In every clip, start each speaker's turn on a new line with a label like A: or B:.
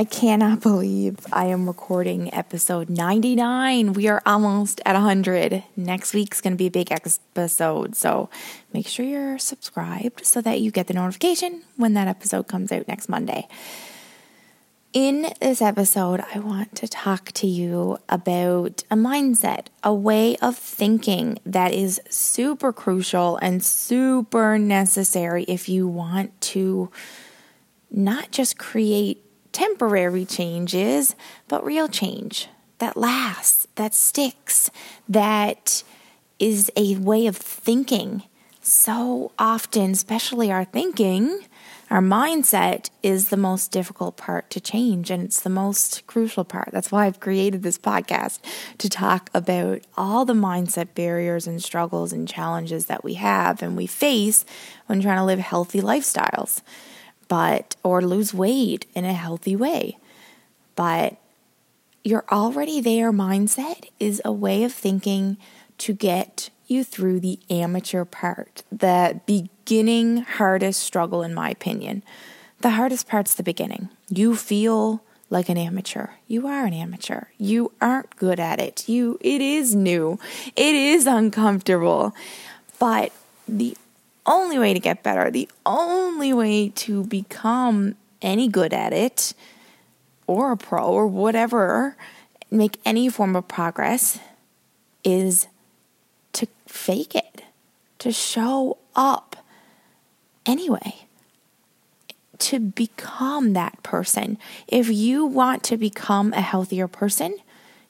A: I cannot believe I am recording episode 99. We are almost at 100. Next week's going to be a big episode, so make sure you're subscribed so that you get the notification when that episode comes out next Monday. In this episode, I want to talk to you about a mindset, a way of thinking that is super crucial and super necessary if you want to not just create temporary changes, but real change that lasts, that sticks, that is a way of thinking. So often, especially our thinking, our mindset is the most difficult part to change, and it's the most crucial part. That's why I've created this podcast to talk about all the mindset barriers and struggles and challenges that we have and we face when trying to live healthy lifestyles but or lose weight in a healthy way. But your already there mindset is a way of thinking to get you through the amateur part, the beginning hardest struggle, in my opinion. The hardest part's the beginning. You feel like an amateur. You are an amateur. You aren't good at it. You it is new. It is uncomfortable. But the only way to get better, the only way to become any good at it, or a pro, or whatever, make any form of progress, is to fake it, to show up anyway, to become that person. If you want to become a healthier person,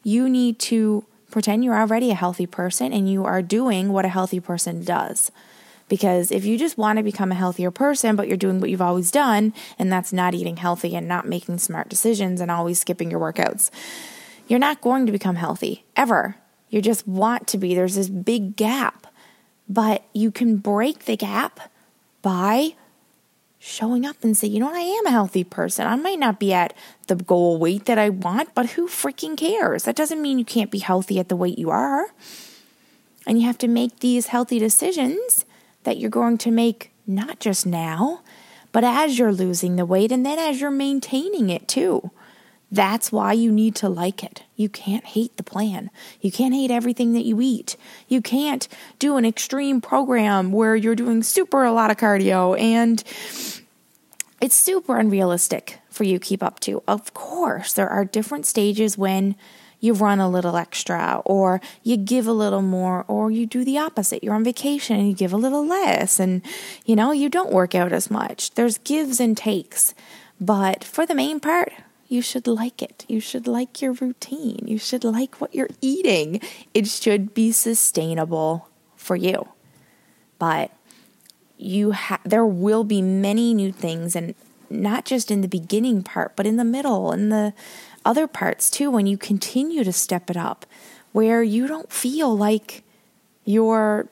A: you need to pretend you're already a healthy person and you are doing what a healthy person does. Because if you just want to become a healthier person, but you're doing what you've always done, and that's not eating healthy and not making smart decisions and always skipping your workouts, you're not going to become healthy ever. You just want to be. There's this big gap, but you can break the gap by showing up and say, you know what, I am a healthy person. I might not be at the goal weight that I want, but who freaking cares? That doesn't mean you can't be healthy at the weight you are. And you have to make these healthy decisions that you're going to make not just now, but as you're losing the weight and then as you're maintaining it too. That's why you need to like it. You can't hate the plan. You can't hate everything that you eat. You can't do an extreme program where you're doing super a lot of cardio and it's super unrealistic for you to keep up to. Of course, there are different stages when you run a little extra, or you give a little more, or you do the opposite. You're on vacation and you give a little less, and you know, you don't work out as much. There's gives and takes. But for the main part, you should like it. You should like your routine. You should like what you're eating. It should be sustainable for you. But you ha- there will be many new things and not just in the beginning part, but in the middle and the other parts too when you continue to step it up where you don't feel like you're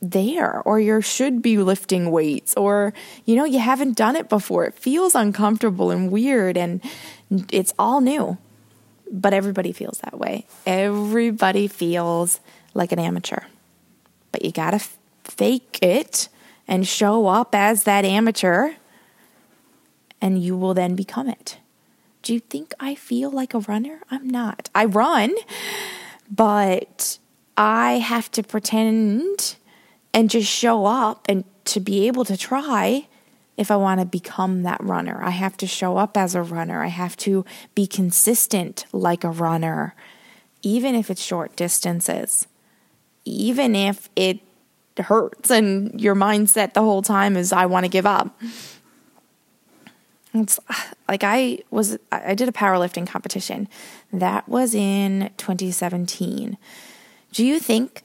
A: there or you should be lifting weights or you know you haven't done it before. It feels uncomfortable and weird and it's all new. But everybody feels that way. Everybody feels like an amateur. But you got to fake it and show up as that amateur and you will then become it do you think I feel like a runner? I'm not. I run, but I have to pretend and just show up and to be able to try if I want to become that runner. I have to show up as a runner. I have to be consistent like a runner, even if it's short distances, even if it hurts and your mindset the whole time is, I want to give up. It's like I was, I did a powerlifting competition. That was in 2017. Do you think,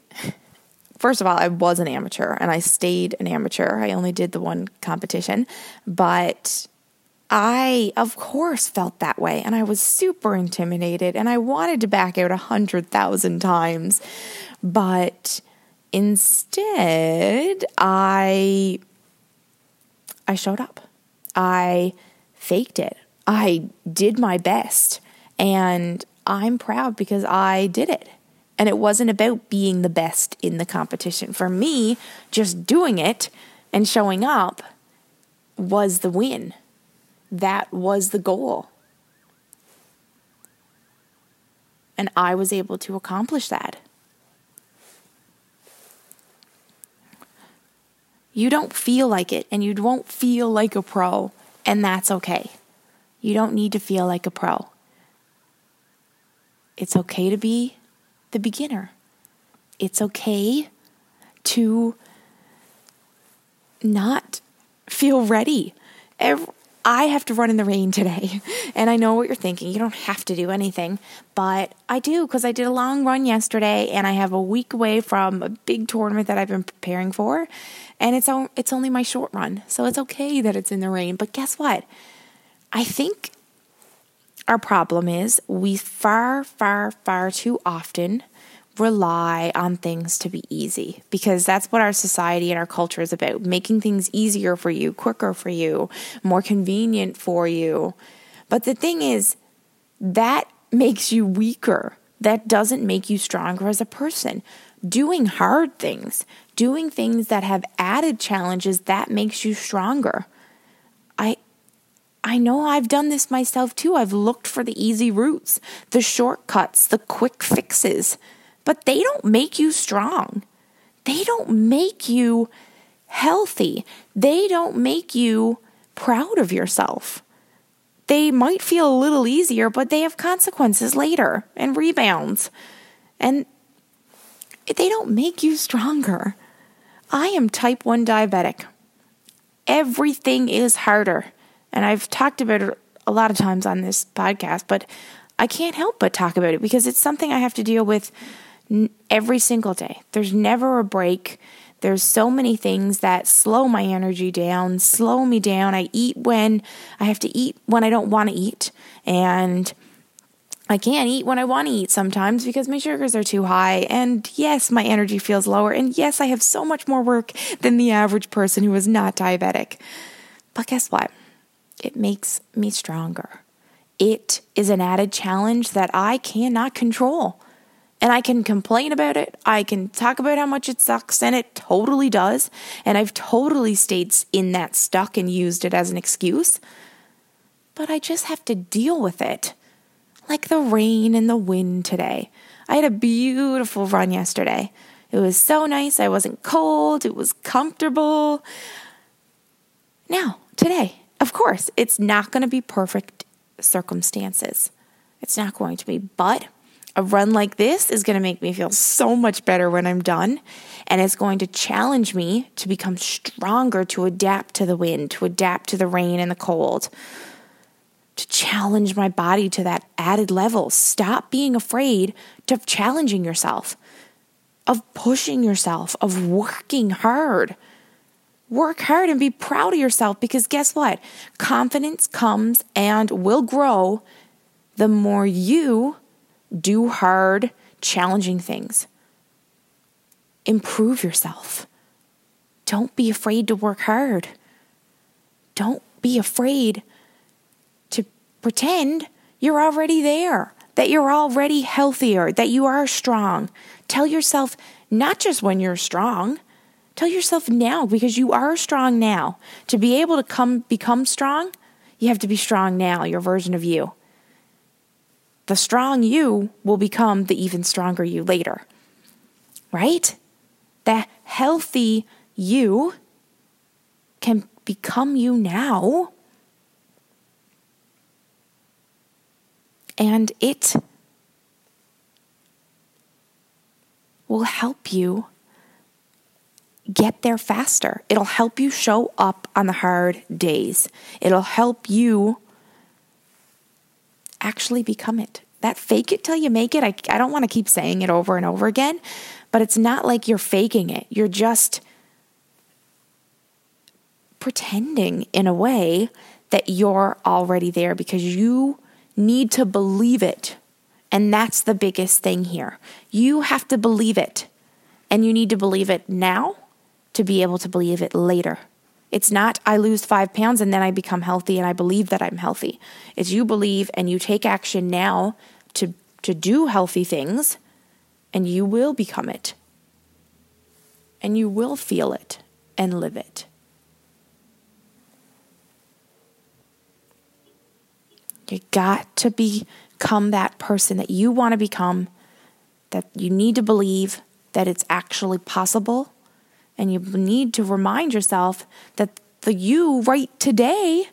A: first of all, I was an amateur and I stayed an amateur. I only did the one competition, but I, of course, felt that way and I was super intimidated and I wanted to back out a hundred thousand times. But instead, I, I showed up. I faked it. I did my best and I'm proud because I did it. And it wasn't about being the best in the competition. For me, just doing it and showing up was the win. That was the goal. And I was able to accomplish that. You don't feel like it and you won't feel like a pro, and that's okay. You don't need to feel like a pro. It's okay to be the beginner. It's okay to not feel ready. Every, I have to run in the rain today. And I know what you're thinking. You don't have to do anything, but I do because I did a long run yesterday and I have a week away from a big tournament that I've been preparing for. And it's, it's only my short run. So it's okay that it's in the rain. But guess what? I think our problem is we far, far, far too often rely on things to be easy because that's what our society and our culture is about making things easier for you, quicker for you, more convenient for you. But the thing is, that makes you weaker. That doesn't make you stronger as a person. Doing hard things, doing things that have added challenges, that makes you stronger. I I know I've done this myself too. I've looked for the easy routes, the shortcuts, the quick fixes but they don't make you strong. They don't make you healthy. They don't make you proud of yourself. They might feel a little easier, but they have consequences later and rebounds. And they don't make you stronger. I am type 1 diabetic. Everything is harder. And I've talked about it a lot of times on this podcast, but I can't help but talk about it because it's something I have to deal with every single day. There's never a break. There's so many things that slow my energy down, slow me down. I eat when I have to eat when I don't want to eat. And I can't eat when I want to eat sometimes because my sugars are too high. And yes, my energy feels lower. And yes, I have so much more work than the average person who is not diabetic. But guess what? It makes me stronger. It is an added challenge that I cannot control. And I can complain about it. I can talk about how much it sucks, and it totally does. And I've totally stayed in that stuck and used it as an excuse. But I just have to deal with it. Like the rain and the wind today. I had a beautiful run yesterday. It was so nice. I wasn't cold. It was comfortable. Now, today, of course, it's not going to be perfect circumstances. It's not going to be, but a run like this is going to make me feel so much better when I'm done. And it's going to challenge me to become stronger, to adapt to the wind, to adapt to the rain and the cold, to challenge my body to that added level. Stop being afraid of challenging yourself, of pushing yourself, of working hard. Work hard and be proud of yourself because guess what? Confidence comes and will grow the more you do hard, challenging things. Improve yourself. Don't be afraid to work hard. Don't be afraid to pretend you're already there, that you're already healthier, that you are strong. Tell yourself not just when you're strong, tell yourself now because you are strong now. To be able to come become strong, you have to be strong now, your version of you the strong you will become the even stronger you later. Right? The healthy you can become you now. And it will help you get there faster. It'll help you show up on the hard days. It'll help you actually become it. That fake it till you make it, I, I don't want to keep saying it over and over again, but it's not like you're faking it. You're just pretending in a way that you're already there because you need to believe it. And that's the biggest thing here. You have to believe it. And you need to believe it now to be able to believe it later. It's not I lose five pounds and then I become healthy and I believe that I'm healthy. It's you believe and you take action now to, to do healthy things and you will become it. And you will feel it and live it. You got to become that person that you want to become, that you need to believe that it's actually possible. And you need to remind yourself that the you right today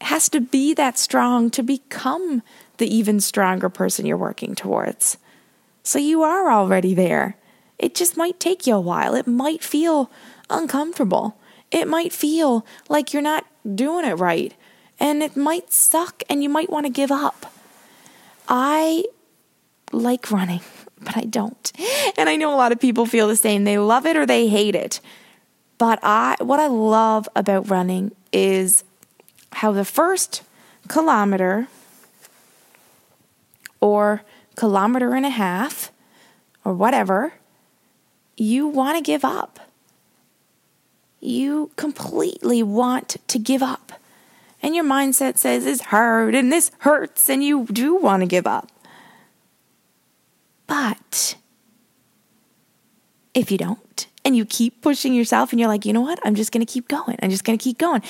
A: has to be that strong to become the even stronger person you're working towards. So you are already there. It just might take you a while. It might feel uncomfortable. It might feel like you're not doing it right. And it might suck and you might want to give up. I like running, but I don't. And I know a lot of people feel the same. They love it or they hate it. But I what I love about running is how the first kilometer or kilometer and a half or whatever, you want to give up. You completely want to give up. And your mindset says it's hard and this hurts, and you do want to give up. But if you don't, and you keep pushing yourself, and you're like, you know what? I'm just going to keep going. I'm just going to keep going.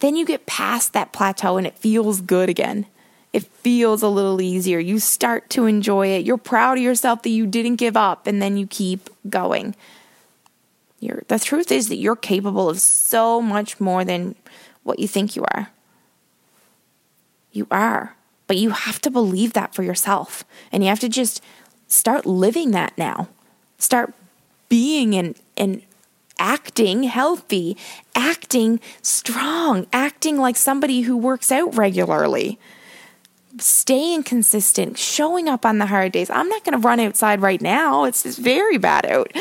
A: Then you get past that plateau and it feels good again. It feels a little easier. You start to enjoy it. You're proud of yourself that you didn't give up, and then you keep going. You're, the truth is that you're capable of so much more than what you think you are. You are. But you have to believe that for yourself. And you have to just start living that now. Start being and, and acting healthy, acting strong, acting like somebody who works out regularly staying consistent, showing up on the hard days. I'm not going to run outside right now. It's just very bad out.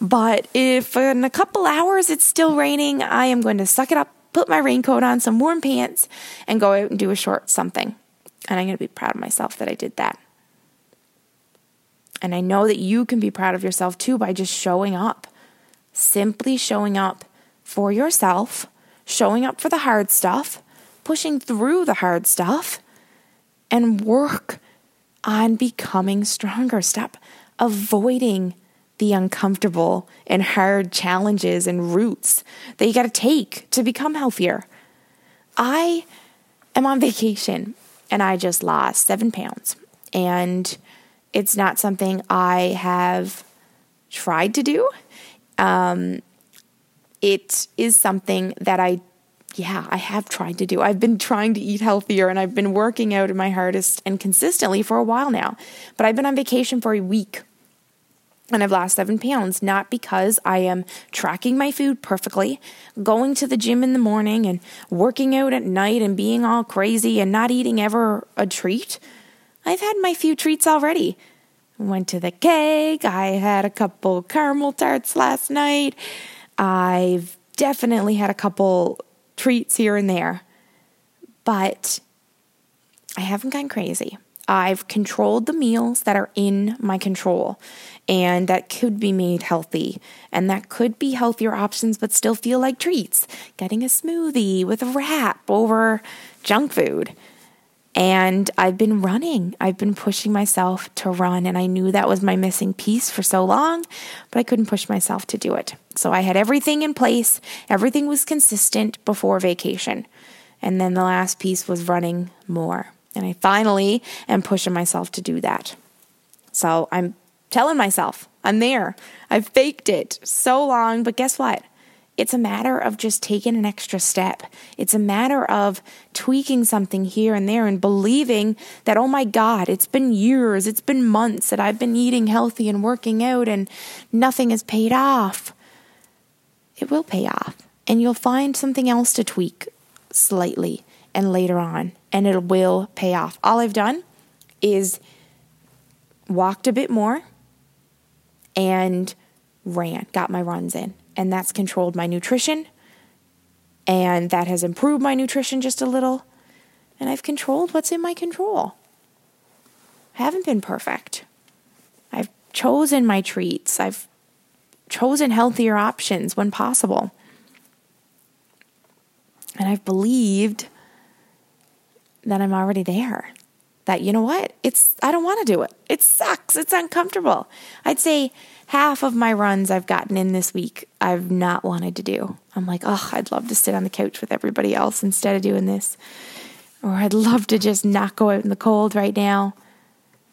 A: But if in a couple hours it's still raining, I am going to suck it up, put my raincoat on, some warm pants, and go out and do a short something. And I'm going to be proud of myself that I did that. And I know that you can be proud of yourself too by just showing up. Simply showing up for yourself, showing up for the hard stuff, pushing through the hard stuff and work on becoming stronger. Stop avoiding the uncomfortable and hard challenges and routes that you got to take to become healthier. I am on vacation and I just lost seven pounds. And it's not something I have tried to do. Um, it is something that I yeah, I have tried to do. I've been trying to eat healthier and I've been working out in my hardest and consistently for a while now. But I've been on vacation for a week and I've lost seven pounds, not because I am tracking my food perfectly, going to the gym in the morning and working out at night and being all crazy and not eating ever a treat. I've had my few treats already. Went to the cake. I had a couple caramel tarts last night. I've definitely had a couple treats here and there. But I haven't gone crazy. I've controlled the meals that are in my control and that could be made healthy and that could be healthier options but still feel like treats. Getting a smoothie with a wrap over junk food. And I've been running. I've been pushing myself to run. And I knew that was my missing piece for so long, but I couldn't push myself to do it. So I had everything in place, everything was consistent before vacation. And then the last piece was running more. And I finally am pushing myself to do that. So I'm telling myself, I'm there. I've faked it so long, but guess what? It's a matter of just taking an extra step. It's a matter of tweaking something here and there and believing that, oh my God, it's been years, it's been months that I've been eating healthy and working out and nothing has paid off. It will pay off. And you'll find something else to tweak slightly and later on, and it will pay off. All I've done is walked a bit more and ran, got my runs in and that's controlled my nutrition. And that has improved my nutrition just a little. And I've controlled what's in my control. I haven't been perfect. I've chosen my treats. I've chosen healthier options when possible. And I've believed that I'm already there. That, you know what? It's, I don't want to do it. It sucks. It's uncomfortable. I'd say half of my runs I've gotten in this week, I've not wanted to do. I'm like, oh, I'd love to sit on the couch with everybody else instead of doing this. Or I'd love to just not go out in the cold right now.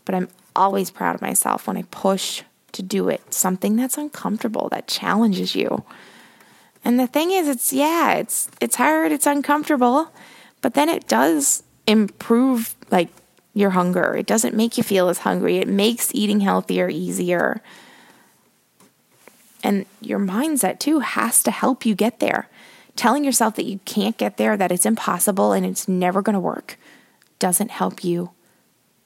A: but I'm always proud of myself when I push to do it, something that's uncomfortable, that challenges you. And the thing is, it's yeah, it's it's hard, it's uncomfortable, but then it does improve like your hunger. It doesn't make you feel as hungry. It makes eating healthier easier. And your mindset too has to help you get there. Telling yourself that you can't get there, that it's impossible and it's never going to work, doesn't help you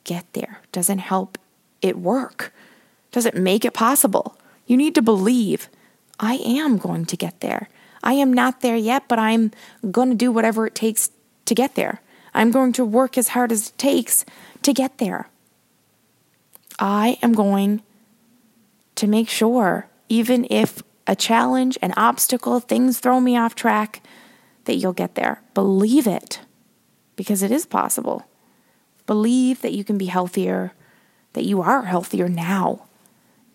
A: get there, doesn't help it work, doesn't make it possible. You need to believe I am going to get there. I am not there yet, but I'm going to do whatever it takes to get there. I'm going to work as hard as it takes to get there. I am going to make sure, even if a challenge, an obstacle, things throw me off track, that you'll get there. Believe it because it is possible. Believe that you can be healthier, that you are healthier now,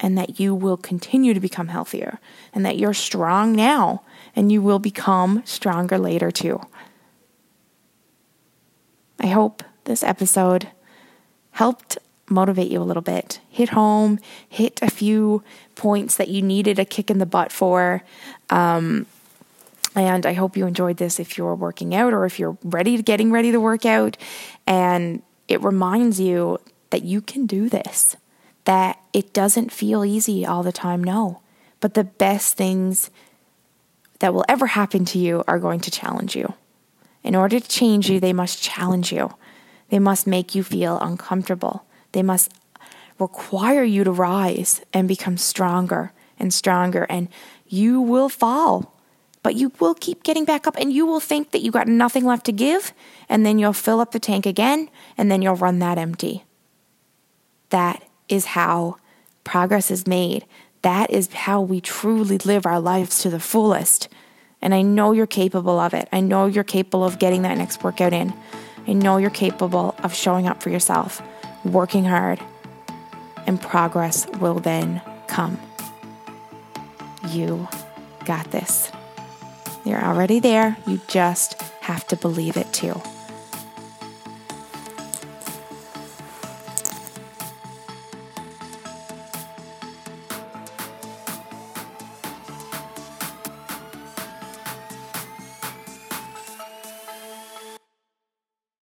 A: and that you will continue to become healthier, and that you're strong now, and you will become stronger later too. I hope this episode helped motivate you a little bit. Hit home, hit a few points that you needed a kick in the butt for. Um, and I hope you enjoyed this if you're working out or if you're ready to getting ready to work out. And it reminds you that you can do this, that it doesn't feel easy all the time, no. But the best things that will ever happen to you are going to challenge you. In order to change you, they must challenge you. They must make you feel uncomfortable. They must require you to rise and become stronger and stronger. And you will fall, but you will keep getting back up and you will think that you got nothing left to give. And then you'll fill up the tank again and then you'll run that empty. That is how progress is made. That is how we truly live our lives to the fullest. And I know you're capable of it. I know you're capable of getting that next workout in. I know you're capable of showing up for yourself, working hard, and progress will then come. You got this. You're already there. You just have to believe it too.